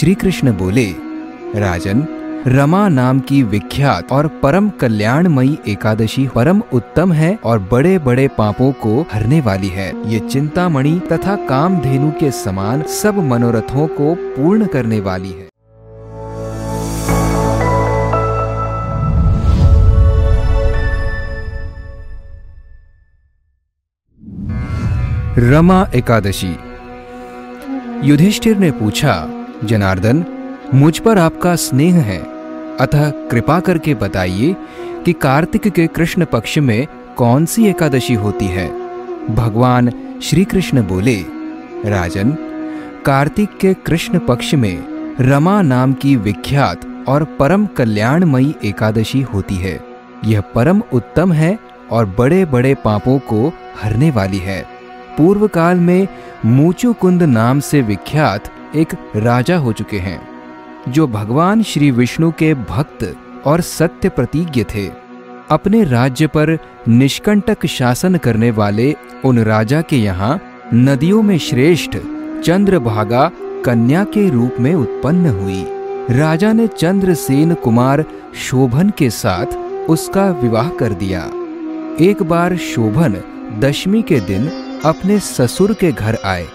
श्री कृष्ण बोले, राजन, रमा नाम की विख्यात और परम कल्याणमयी एकादशी परम उत्तम है और बड़े बड़े पापों को हरने वाली है। ये चिंतामणि तथा कामधेनु के समान सब मनोरथों को पूर्ण करने वाली है। रमा एकादशी। युधिष्ठिर ने पूछा जनार्दन, मुझ पर आपका स्नेह है। अतः कृपा करके बताइए कि कार्तिक के कृष्ण पक्ष में कौन सी एकादशी होती है। भगवान श्री कृष्ण बोले, राजन, कार्तिक के कृष्ण पक्ष में रमा नाम की विख्यात और परम कल्याणमयी एकादशी होती है। यह परम उत्तम है और बड़े बड़े पापों को हरने वाली है। पूर्व काल में मूचुकुंद नाम से विख्यात एक राजा हो चुके हैं, जो भगवान श्री विष्णु के भक्त और सत्य प्रतिज्ञ थे। अपने राज्य पर निष्कंटक शासन करने वाले उन राजा के यहाँ नदियों में श्रेष्ठ चंद्रभागा कन्या के रूप में उत्पन्न हुई। राजा ने चंद्रसेन कुमार शोभन के साथ उसका विवाह कर दिया। एक बार शोभन दशमी के दिन अपने ससुर के घर आए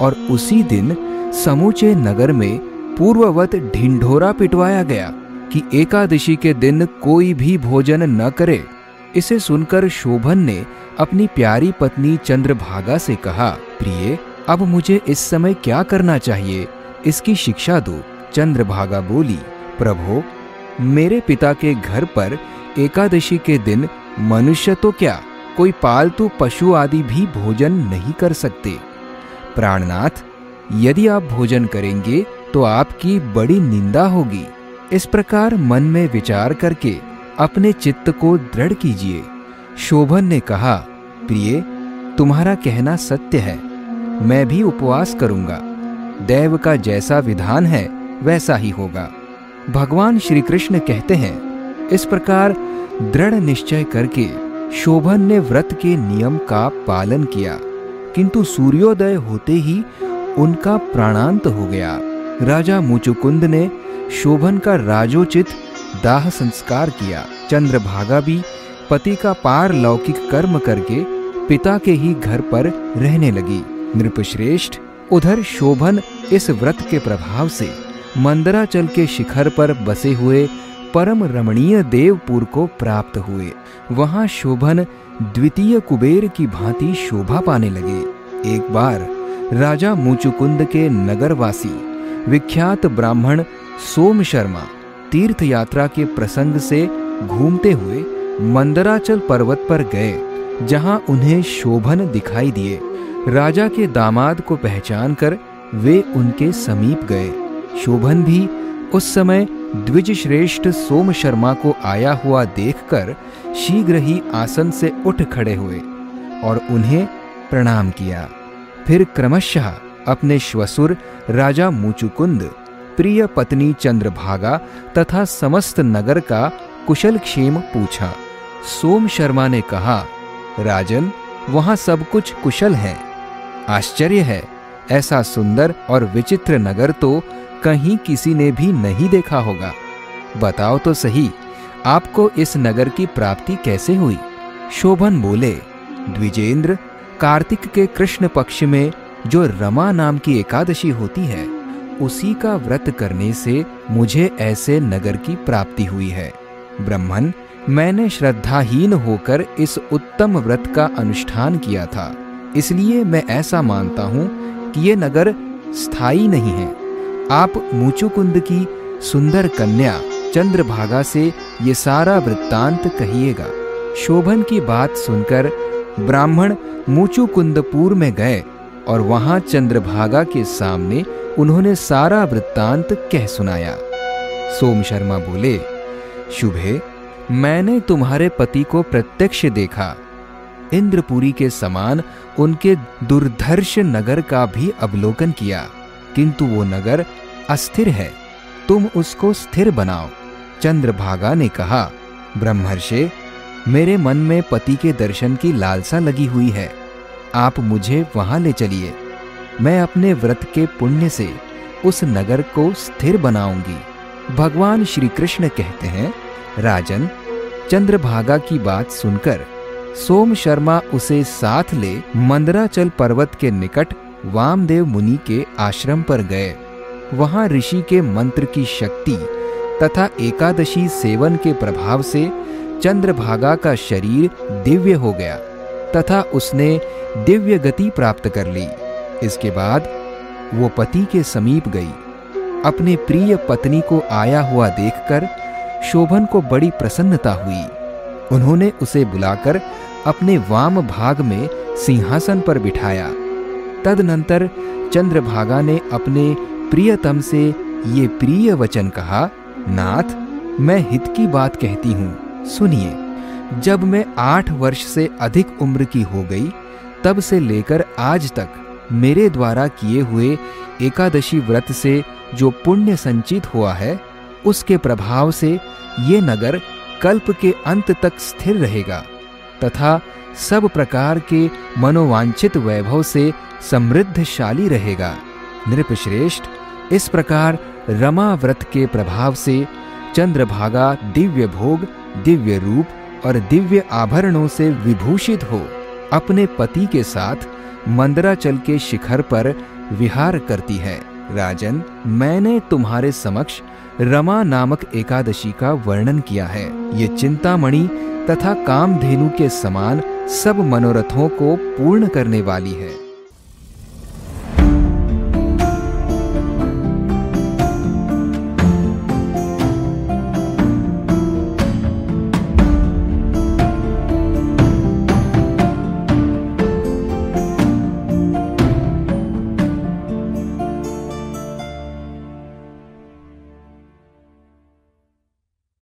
और उसी दिन समूचे नगर में पूर्ववत ढिंढोरा पिटवाया गया कि एकादशी के दिन कोई भी भोजन न करे। इसे सुनकर शोभन ने अपनी प्यारी पत्नी चंद्रभागा से कहा, प्रिय, अब मुझे इस समय क्या करना चाहिए? इसकी शिक्षा दो। चंद्रभागा बोली, प्रभो, मेरे पिता के घर पर एकादशी के दिन मनुष्य तो क्या कोई पालतू पशु आदि भी भोजन नहीं कर सकते? प्राणनाथ यदि आप भोजन करेंगे तो आपकी बड़ी निंदा होगी। इस प्रकार मन में विचार करके अपने चित्त को दृढ़ कीजिए। शोभन ने कहा, प्रिय, तुम्हारा कहना सत्य है। मैं भी उपवास करूँगा। देव का जैसा विधान है, वैसा ही होगा। भगवान श्री कृष्ण कहते हैं, इस प्रकार दृढ़ निश्चय करके शोभन ने व्रत के नियम का पालन किया। किंतु सूर्योदय होते ही उनका प्राणांत हो गया। राजा मुचुकुंद ने शोभन का राजोचित दाह संस्कार किया। चंद्रभागा भी पति का पार लौकिक कर्म करके पिता के ही घर पर रहने लगी। नृपश्रेष्ठ उधर शोभन इस व्रत के प्रभाव से मंदराचल के शिखर पर बसे हुए परम रमणीय देवपुर को प्राप्त हुए। वहाँ शोभन द्वितीय कुबेर की भांति शोभा पाने लगे। एक बार राजा मुचुकुंद के नगरवासी, विख्यात ब्राह्मण सोम शर्मा तीर्थ यात्रा के प्रसंग से घूमते हुए मंदराचल पर्वत पर गए, जहाँ उन्हें शोभन दिखाई दिए। राजा के दामाद को पहचान कर वे उनके समीप गए। शोभन भी उस समय द्विज श्रेष्ठ सोम शर्मा को आया हुआ देखकर शीघ्र ही आसन से उठ खड़े हुए और उन्हें प्रणाम किया। फिर क्रमशः अपने श्वसुर राजा मुचुकुंद, प्रिय पत्नी चंद्रभागा तथा समस्त नगर का कुशल क्षेम पूछा। सोम शर्मा ने कहा, राजन, वहाँ सब कुछ कुशल है। आश्चर्य है, ऐसा सुंदर और विचित्र नगर तो कहीं किसी ने भी नहीं देखा होगा। बताओ तो सही, आपको इस नगर की प्राप्ति कैसे हुई? शोभन बोले, द्विजेंद्र कार्तिक के कृष्ण पक्ष में जो रमा नाम की एकादशी होती है, उसी का व्रत करने से मुझे ऐसे नगर की प्राप्ति हुई है। ब्रह्मन मैंने श्रद्धाहीन होकर इस उत्तम व्रत का अनुष्ठान किया था। इसलिए मैं ऐसा मानता हूँ कि ये नगर स्थायी नहीं है। आप मुचुकुंद की सुंदर कन्या चंद्रभागा से ये सारा वृत्तांत कहिएगा। शोभन की बात सुनकर ब्राह्मण मुचुकुंदपुर में गए और वहाँ चंद्रभागा के सामने उन्होंने सारा वृत्तांत कह सुनाया। सोम शर्मा बोले, शुभे, मैंने तुम्हारे पति को प्रत्यक्ष देखा। इंद्रपुरी के समान उनके दुर्धर्ष नगर का भी अवलोकन किया, किंतु वो नगर अस्थिर है। तुम उसको स्थिर बनाओ। चंद्रभागा ने कहा, ब्रह्मर्षे मेरे मन में पति के दर्शन की लालसा लगी हुई है। आप मुझे वहाँ ले चलिए। मैं अपने व्रत के पुण्य से उस नगर को स्थिर बनाऊँगी। भगवान श्री कृष्ण कहते हैं, राजन, चंद्रभागा की बात सुनकर सोम शर्मा उसे साथ ले मंदराचल पर्वत के निकट वामदेव मुनि के आश्रम पर गए। वहाँ ऋषि के मंत्र की शक्ति तथा एकादशी सेवन के प्रभाव से चंद्रभागा का शरीर दिव्य हो गया, तथा उसने दिव्य गति प्राप्त कर ली। इसके बाद वो पति के समीप गई। अपने प्रिय पत्नी को आया हुआ देखकर शोभन को बड़ी प्रसन्नता हुई। उन्होंने उसे बुलाकर अपने वाम भाग में सिंहासन पर बिठाया। तदनंतर चंद्रभागा ने अपने प्रियतम से ये प्रिय वचन कहा, नाथ, मैं हित की बात कहती हूँ। सुनिए, जब मैं आठ वर्ष से अधिक उम्र की हो गई, तब से लेकर आज तक मेरे द्वारा किए हुए एकादशी व्रत से जो पुण्य संचित हुआ है, उसके प्रभाव से ये नगर कल्प के अंत तक स्थिर रहेगा तथा सब प्रकार के मनोवांछित वैभव से समृद्धशाली रहेगा। नृपश्रेष्ठ, इस प्रकार रमा व्रत के प्रभाव से चंद्रभागा दिव्य भोग दिव्य रूप और दिव्य आभरणों से विभूषित हो, अपने पति के साथ मंदराचल के शिखर पर विहार करती है। राजन, मैंने तुम्हारे समक्ष रमा नामक एकादशी का वर्णन किया है। ये चिंतामणि तथा कामधेनु के समान सब मनोरथों को पूर्ण करने वाली है।